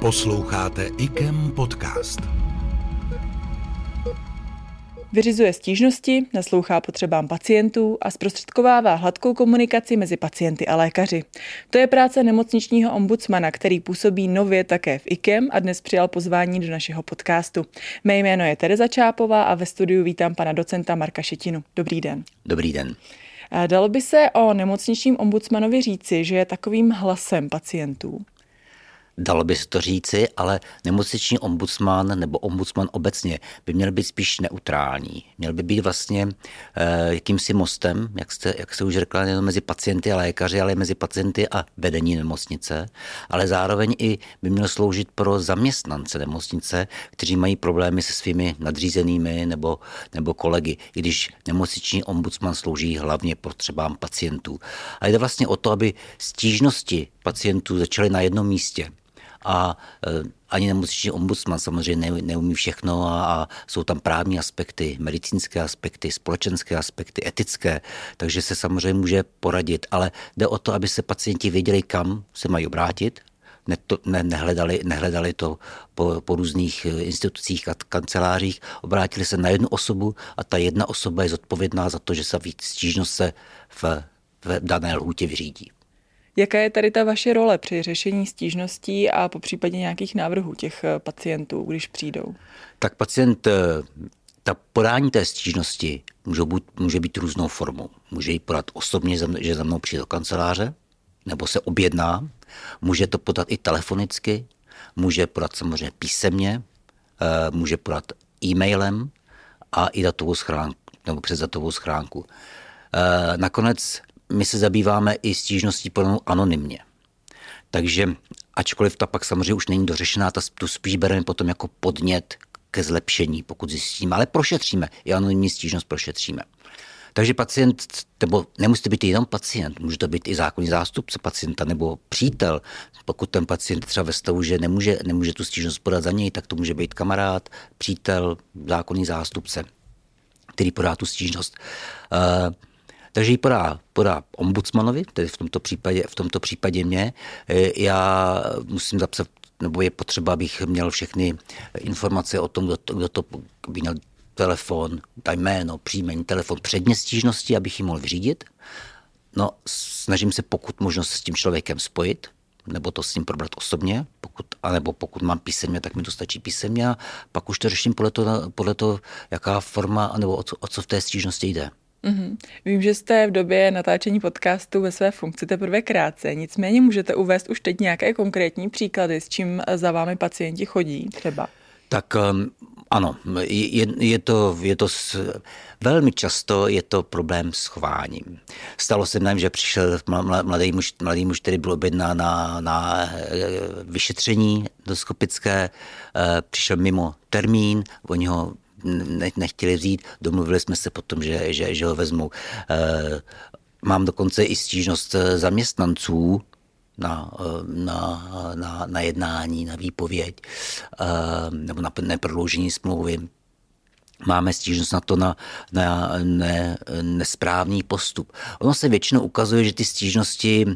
Posloucháte IKEM podcast. Vyřizuje stížnosti, naslouchá potřebám pacientů a zprostředkovává hladkou komunikaci mezi pacienty a lékaři. To je práce nemocničního ombudsmana, který působí nově také v IKEM a dnes přijal pozvání do našeho podcastu. Mé jméno je Tereza Čápová a ve studiu vítám pana docenta Marka Šetinu. Dobrý den. Dobrý den. Dalo by se o nemocničním ombudsmanovi říci, že je takovým hlasem pacientů? Dalo by se to říci, ale nemocniční ombudsman nebo ombudsman obecně by měl být spíš neutrální. Měl by být vlastně e, jakýmsi mostem, jak jste, jak jste už řekla, nejen mezi pacienty a lékaři, ale i mezi pacienty a vedení nemocnice. Ale zároveň i by měl sloužit pro zaměstnance nemocnice, kteří mají problémy se svými nadřízenými nebo, nebo kolegy, i když nemocniční ombudsman slouží hlavně potřebám pacientů. A jde vlastně o to, aby stížnosti pacientů začaly na jednom místě a e, ani nemocniční ombudsman samozřejmě neumí všechno a, a jsou tam právní aspekty, medicínské aspekty, společenské aspekty, etické, takže se samozřejmě může poradit, ale jde o to, aby se pacienti věděli, kam se mají obrátit, ne, to, ne, nehledali, nehledali to po, po různých e, institucích a kancelářích, obrátili se na jednu osobu a ta jedna osoba je zodpovědná za to, že se stížnost se v, v dané lhůtě vyřídí. Jaká je tady ta vaše role při řešení stížností a po případě nějakých návrhů těch eh, pacientů, když přijdou? Tak pacient, eh, ta podání té stížnosti může být, může být různou formou. Může ji podat osobně, že za mnou přijde do kanceláře, nebo se objedná. Může to podat i telefonicky, může podat samozřejmě písemně, eh, může podat e-mailem a i datovou schránku, nebo přes datovou schránku. Nakonec my se zabýváme i stížností podanou anonymně. Takže ačkoliv ta pak samozřejmě už není dořešená, ta, tu spíš bereme potom jako podnět ke zlepšení, pokud zjistíme, ale prošetříme, i anonymní stížnost prošetříme. Takže pacient, nebo nemusí to být jenom pacient, může to být i zákonný zástupce pacienta nebo přítel. Pokud ten pacient třeba ve stavu, že nemůže, nemůže tu stížnost podat za něj, tak to může být kamarád, přítel, zákonný zástupce, který podá tu stížnost. Uh, takže ji podá, podá ombudsmanovi, tedy v tomto případě, v tomto případě mě. E, já musím zapsat nebo je potřeba, abych měl všechny informace o tom, kdo to, kdo to měl telefon, ta jméno, příjmení, telefon, předně stížnosti, abych ji mohl vyřídit. No, snažím se pokud možno se s tím člověkem spojit, nebo to s ním probrat osobně, pokud, anebo pokud mám písemně, tak mi to stačí písemně a pak už to řeším podle toho, podle toho jaká forma, nebo o co, o co v té stížnosti jde. Mm-hmm. Vím, že jste v době natáčení podcastu ve své funkci teprve krátce, nicméně můžete uvést už teď nějaké konkrétní příklady, s čím za vámi pacienti chodí třeba? Tak um, ano, je, je, to, je to s, velmi často je to problém s chováním. Stalo se nám, že přišel mladý muž, mladý muž který byl objednán na, na eh, vyšetření doskopické, eh, přišel mimo termín, oni ho ne, nechtěli vzít, domluvili jsme se potom, že, že, že ho vezmou. Eh, mám dokonce i stížnost eh, zaměstnanců, na, eh, na, na, na jednání, na výpověď nebo na neprodloužení smlouvy. Máme stížnost na to na, na ne, nesprávný postup. Ono se většinou ukazuje, že ty stížnosti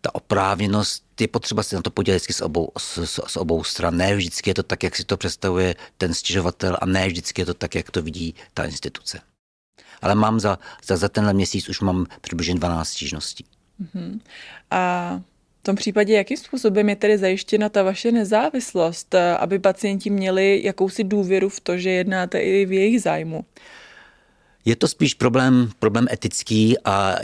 ta oprávněnost je potřeba si na to podívat vždycky z obou, z, z obou stran. Ne vždycky je to tak, jak si to představuje ten stěžovatel a ne vždycky je to tak, jak to vidí ta instituce. Ale mám za, za, za tenhle měsíc už mám přibližně 12 stížností. Uh-huh. A v tom případě, jakým způsobem je tedy zajištěna ta vaše nezávislost, aby pacienti měli jakousi důvěru v to, že jednáte i v jejich zájmu? Je to spíš problém, problém etický a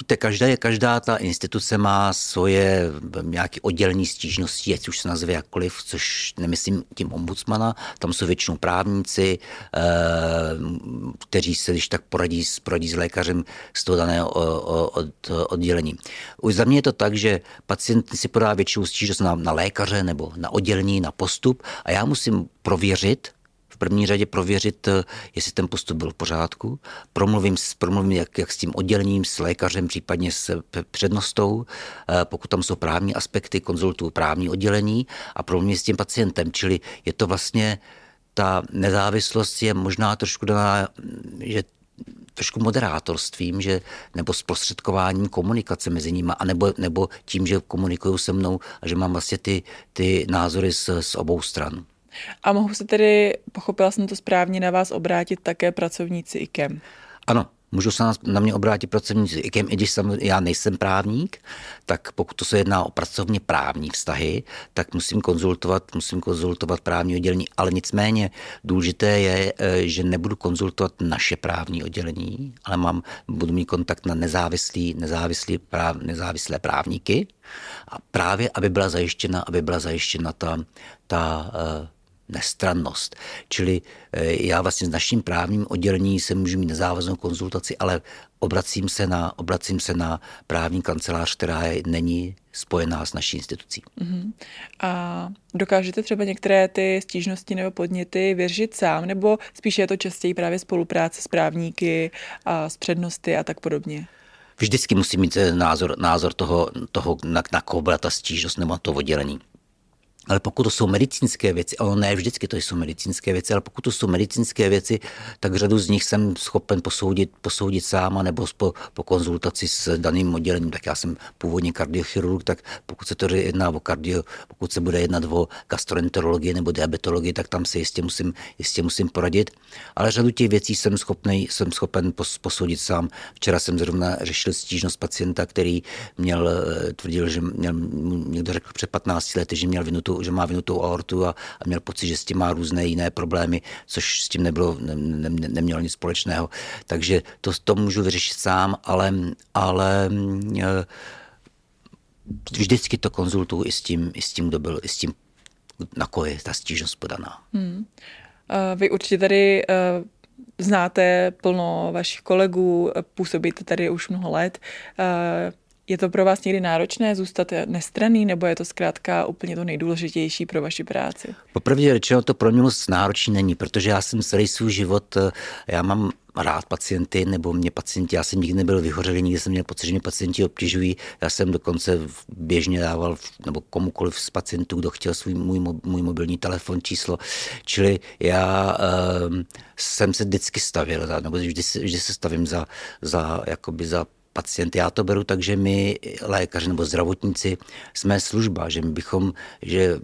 víte, každá, každá ta instituce má svoje nějaké oddělení stížností, ať už se nazve jakkoliv, což nemyslím tím ombudsmana, tam jsou většinou právníci, eh, kteří se když tak poradí, poradí s lékařem z toho daného od, oddělení. Už za mě je to tak, že pacient si podá většinou stížnost na, na lékaře nebo na oddělení, na postup a já musím prověřit, první řadě prověřit, eh, jestli ten postup byl v pořádku. Promluvím, promluvím jak, jak s tím oddělením, s lékařem, případně s přednostou, eh, pokud tam jsou právní aspekty, konzultuju právní oddělení a promluvím s tím pacientem. Čili je to vlastně ta nezávislost je možná trošku daná, že trošku moderátorstvím, že, nebo zprostředkováním komunikace mezi nimi, anebo, nebo tím, že komunikují se mnou a že mám vlastně ty, ty názory z, z obou stran. A mohu se tedy, pochopila jsem to správně, na vás obrátit také pracovníci IKEM? Ano, Můžou se na mě obrátit pracovníci, i když jsem, já nejsem právník, tak pokud to se jedná o pracovně právní vztahy, tak musím konzultovat, musím konzultovat právní oddělení, ale nicméně důležité je, eh, že nebudu konzultovat naše právní oddělení, ale mám, budu mít kontakt na nezávislý, nezávislý práv, nezávislé právníky a právě, aby byla zajištěna, aby byla zajištěna ta, ta uh, nestrannost. Čili eh, já vlastně s naším právním oddělení se můžu mít nezávaznou konzultaci, ale obracím se na, obracím se na právní kancelář, která je, není spojená s naší institucí. Uh-huh. A dokážete třeba některé ty stížnosti nebo podněty vyřešit sám, nebo spíše je to častěji právě spolupráce s právníky a s přednosty a tak podobně? Vždycky musí mít eh, názor, názor toho, toho na, na koho byla ta stížnost nebo to oddělení. Ale pokud to jsou medicínské věci, ale ne vždycky to jsou medicínské věci, ale pokud to jsou medicínské věci, tak řadu z nich jsem schopen posoudit, posoudit sám, nebo po, po konzultaci s daným oddělením. Tak já jsem původně kardiochirurg, tak pokud se to jedná o kardio, pokud se bude jednat o gastroenterologii nebo diabetologii, tak tam se jistě musím, jistě musím poradit. Ale řadu těch věcí jsem, schopný, jsem schopen posoudit sám. Včera jsem zrovna řešil stížnost pacienta, který měl, eh, tvrdil, že měl, někdo řekl před 15 lety, že měl vinutou že má vinutou aortu a, a měl pocit, že s tím má různé jiné problémy, což s tím nebylo, ne, ne, nemělo nic společného. Takže to, to můžu vyřešit sám, ale, ale e, vždycky to konzultuju i s tím, i s tím, kdo byl, i s tím, na koho je ta stížnost podaná. Hmm. Vy určitě tady uh znáte plno vašich kolegů, působíte tady už mnoho let. Je to pro vás někdy náročné zůstat nestraný, nebo je to zkrátka úplně to nejdůležitější pro vaši práci? Poprvé řečeno to pro mě moc náročný není, protože já jsem celý svůj život, eh, já mám rád pacienty, nebo mě pacienti, já jsem nikdy nebyl vyhořelý, nikdy jsem měl pocit, že mě pacienti obtěžují. Já jsem dokonce běžně dával, nebo komukoliv z pacientů, kdo chtěl svůj můj, můj mobilní telefon, číslo. Čili já um, jsem se vždycky stavil, nebo vždy, vždy se stavím za, za, jakoby za pacient. Já to beru tak, že my lékaři nebo zdravotníci jsme služba, že my bychom, že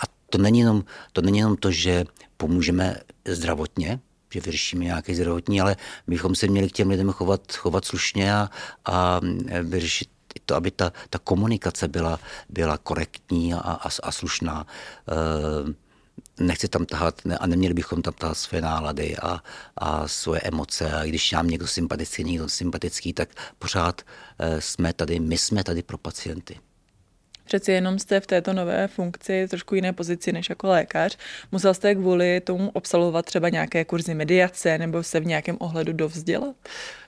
a to není jenom to, není jenom to že pomůžeme zdravotně, že vyřešíme nějaké zdravotní, ale bychom se měli k těm lidem chovat, chovat slušně a, a vyřešit to, aby ta, ta komunikace byla, byla korektní a, a, a slušná. E, nechci tam tahat a neměli bychom tam tahat své nálady a, a svoje emoce. A když nám někdo sympatický, někdo sympatický, tak pořád eh, jsme tady, my jsme tady pro pacienty. Přeci jenom jste v této nové funkci trošku jiné pozici než jako lékař. Musel jste kvůli tomu absolvovat třeba nějaké kurzy mediace nebo se v nějakém ohledu dovzdělat?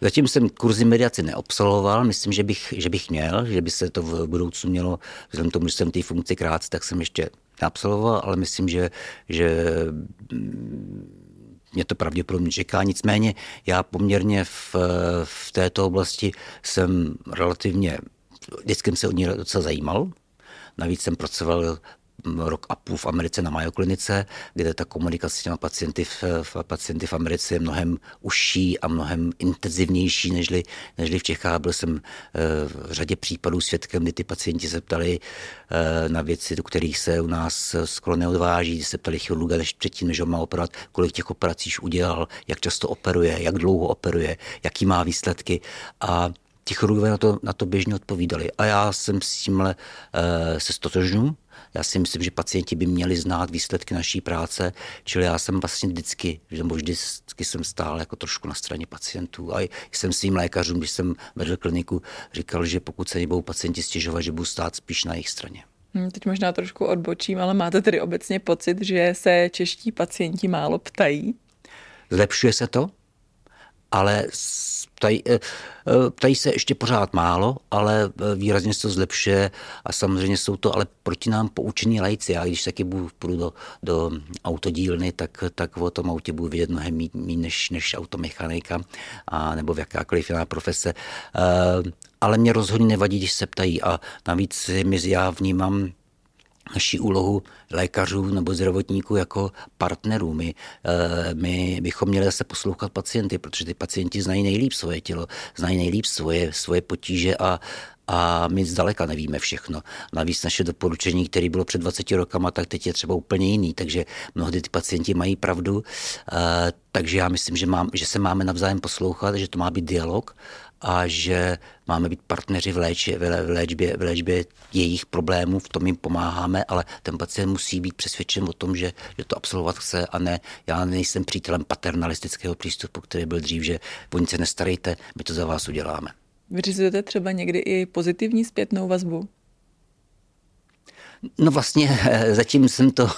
Zatím jsem kurzy mediace neobsluhoval, myslím, že bych, že bych měl, že by se to v budoucnu mělo, vzhledem tomu, že jsem té funkci krátce, tak jsem ještě neabsolvoval, ale myslím, že, že mě to pravděpodobně čeká. Nicméně já poměrně v, v této oblasti jsem relativně, vždycky jsem se o ní docela zajímal. Navíc jsem pracoval rok a půl v Americe na Mayo klinice, kde ta komunikace s těma pacienty v, v, pacienty v Americe je mnohem užší a mnohem intenzivnější nežli, nežli v Čechách. Byl jsem eh, v řadě případů svědkem, kdy ty pacienti se ptali eh, na věci, do kterých se u nás skoro neodváží, se ptali chirurga než předtím, než ho má operovat, kolik těch operací už udělal, jak často operuje, jak dlouho operuje, jaký má výsledky a ti chirurgové na to, na to běžně odpovídali. A já jsem s tímhle uh, se stotožňu. Já si myslím, že pacienti by měli znát výsledky naší práce, čili já jsem vlastně vždycky, nebo vždycky jsem stál jako trošku na straně pacientů. A jsem svým lékařům, když jsem vedl kliniku, říkal, že pokud se nebudou pacienti stěžovat, že budou stát spíš na jejich straně. Hmm, teď možná trošku odbočím, ale máte tedy obecně pocit, že se čeští pacienti málo ptají? Zlepšuje se to, ale ptají, eh, eh, ptají se ještě pořád málo, ale eh, výrazně se to zlepšuje a samozřejmě jsou to ale proti nám poučení lajci. Já když taky budu, půjdu do, do autodílny, tak, tak o tom autě budu vědět mnohem méně než, než automechanika a nebo v jakákoliv jiná profese. Ale mě rozhodně nevadí, když se ptají a navíc já vnímám naší úlohu lékařů nebo zdravotníků jako partnerů. My, eh, my bychom měli zase poslouchat pacienty, protože ty pacienti znají nejlíp svoje tělo, znají nejlíp svoje, svoje potíže a, a my zdaleka nevíme všechno. Navíc naše doporučení, které bylo před 20 rokama, tak teď je třeba úplně jiný, takže mnohdy ty pacienti mají pravdu. Eh, takže já myslím, že, mám, že se máme navzájem poslouchat, že to má být dialog a že máme být partneři v, léči, v, léčbě, v léčbě jejich problémů, v tom jim pomáháme, ale ten pacient musí být přesvědčen o tom, že, že to absolvovat chce a ne, já nejsem přítelem paternalistického přístupu, který byl dřív, že oni se nestarejte, my to za vás uděláme. Vyřizujete třeba někdy i pozitivní zpětnou vazbu? No vlastně zatím jsem to,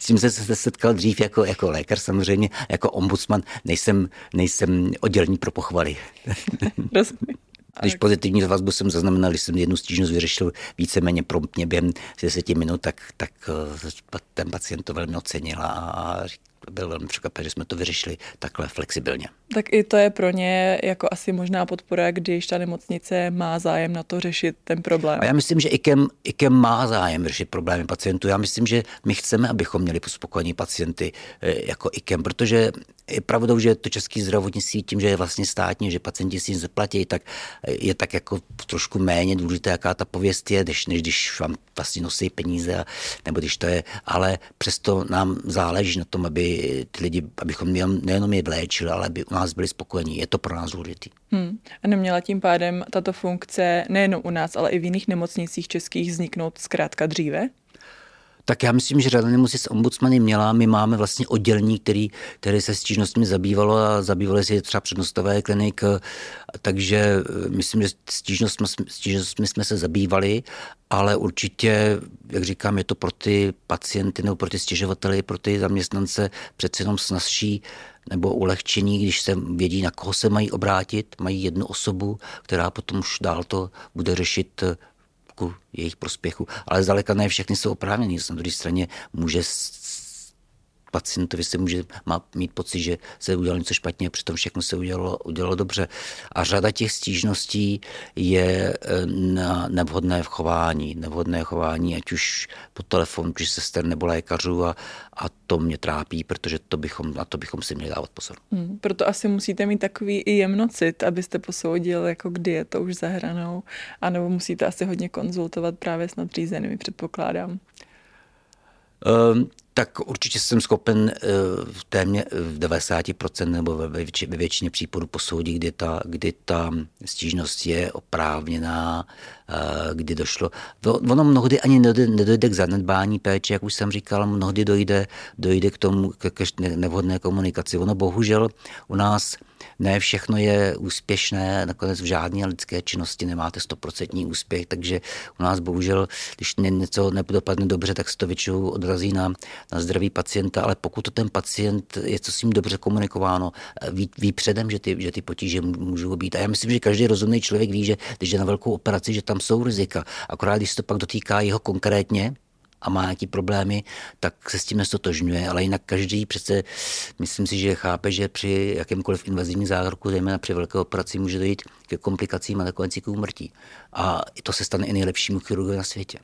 s tím jsem se setkal dřív jako, jako lékař samozřejmě, jako ombudsman, nejsem, nejsem oddělení pro pochvaly. Když pozitivní vazbu jsem zaznamenal, když jsem jednu stížnost vyřešil víceméně promptně během 10 minut, tak, tak eh, ten pacient to velmi ocenil a byl velmi překvapen, že jsme to vyřešili takhle flexibilně. Tak i to je pro ně jako asi možná podpora, když ta nemocnice má zájem na to řešit ten problém. A já myslím, že IKEM, IKEM má zájem řešit problémy pacientů. Já myslím, že my chceme, abychom měli spokojení pacienty eh, jako IKEM, protože je pravdou, že to český zdravotnictví tím, že je vlastně státní, že pacienti si zaplatí, tak je tak jako trošku méně důležité, jaká ta pověst je, než, než když vám vlastně nosí peníze, nebo když to je, ale přesto nám záleží na tom, aby ty lidi, abychom nejenom je vléčili, ale aby u nás byli spokojení. Je to pro nás důležité. Hmm. A neměla tím pádem tato funkce nejen u nás, ale i v jiných nemocnicích českých vzniknout zkrátka dříve? Tak já myslím, že řada nemocnic ombudsmany měla. My máme vlastně oddělení, který, který se stížnostmi zabývalo a zabývali se třeba přednostové klinik, takže eh, myslím, že stížnostmi, stížnostmi jsme se zabývali, ale určitě, jak říkám, je to pro ty pacienty nebo pro ty stěžovateli, pro ty zaměstnance přece jenom snazší nebo ulehčení, když se vědí, na koho se mají obrátit, mají jednu osobu, která potom už dál to bude řešit ku jejich prospěchu. Ale zdaleka ne všechny jsou oprávnění. Na druhé straně může pacientovi se může má, mít pocit, že se udělalo něco špatně, přitom všechno se udělalo, udělalo dobře. A řada těch stížností je eh, na nevhodné chování, nevhodné chování, ať už po telefonu, či sester nebo lékařů a, a to mě trápí, protože to bychom, na to bychom si měli dávat pozor. Hmm, proto asi musíte mít takový i jemnocit, abyste posoudil, jako kdy je to už zahranou, anebo musíte asi hodně konzultovat právě s nadřízenými, předpokládám. Um, tak určitě jsem schopen eh, v témě v 90% nebo ve, většině případů posoudit, kdy ta, kdy ta stížnost je oprávněná, eh, kdy došlo. Ono mnohdy ani nedojde, k zanedbání péče, jak už jsem říkal, mnohdy dojde, dojde k tomu, k nevhodné komunikaci. Ono bohužel u nás ne všechno je úspěšné, nakonec v žádné lidské činnosti nemáte stoprocentní úspěch, takže u nás bohužel, když něco nedopadne dobře, tak se to většinou odrazí na, na zdraví pacienta, ale pokud to ten pacient je to s ním dobře komunikováno, ví, ví předem, že ty, že ty potíže můžou být. A já myslím, že každý rozumný člověk ví, že když je na velkou operaci, že tam jsou rizika. Akorát, když se to pak dotýká jeho konkrétně, a má nějaké problémy, tak se s tím nestotožňuje, ale jinak každý přece, myslím si, že chápe, že při jakémkoliv invazivním zákroku, zejména při velké operaci, může dojít ke komplikacím a nakonec k úmrtí. A to se stane i nejlepšímu chirurgovi na světě.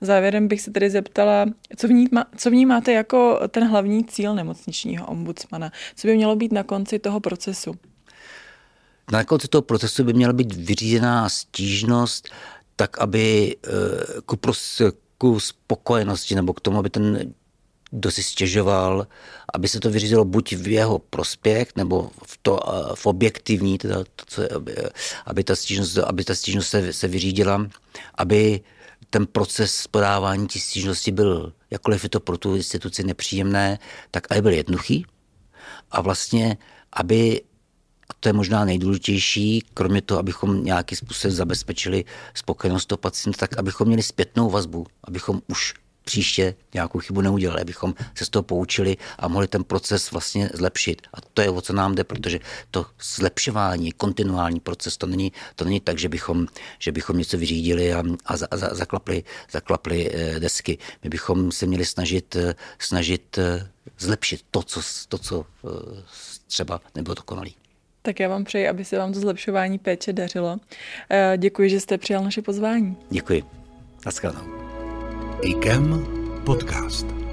Závěrem bych se tedy zeptala, co, vníma, co vnímáte jako ten hlavní cíl nemocničního ombudsmana? Co by mělo být na konci toho procesu? Na konci toho procesu by měla být vyřízená stížnost, tak aby eh, ku, pros, ku spokojenosti nebo k tomu, aby ten kdo si stěžoval, aby se to vyřízilo buď v jeho prospěch, nebo v, to, v objektivní, teda to, co je, aby, aby ta stížnost, aby ta stížnost se, se vyřídila, aby ten proces podávání tí stížnosti byl, jakkoliv je to pro tu instituci nepříjemné, tak aby byl jednoduchý a vlastně, aby to je možná nejdůležitější, kromě toho, abychom nějaký způsob zabezpečili spokojenost toho pacienta, tak abychom měli zpětnou vazbu, abychom už příště nějakou chybu neudělali, abychom se z toho poučili a mohli ten proces vlastně zlepšit. A to je o co nám jde, protože to zlepšování, kontinuální proces, to není, to není tak, že bychom, že bychom něco vyřídili a, a, za, a zaklapli, zaklapli eh, desky. My bychom se měli snažit, eh, snažit eh, zlepšit to, co, to, co třeba nebylo dokonalý. Tak já vám přeji, aby se vám to zlepšování péče dařilo. Děkuji, že jste přijal naše pozvání. Děkuji. Naschledanou. IKEM podcast.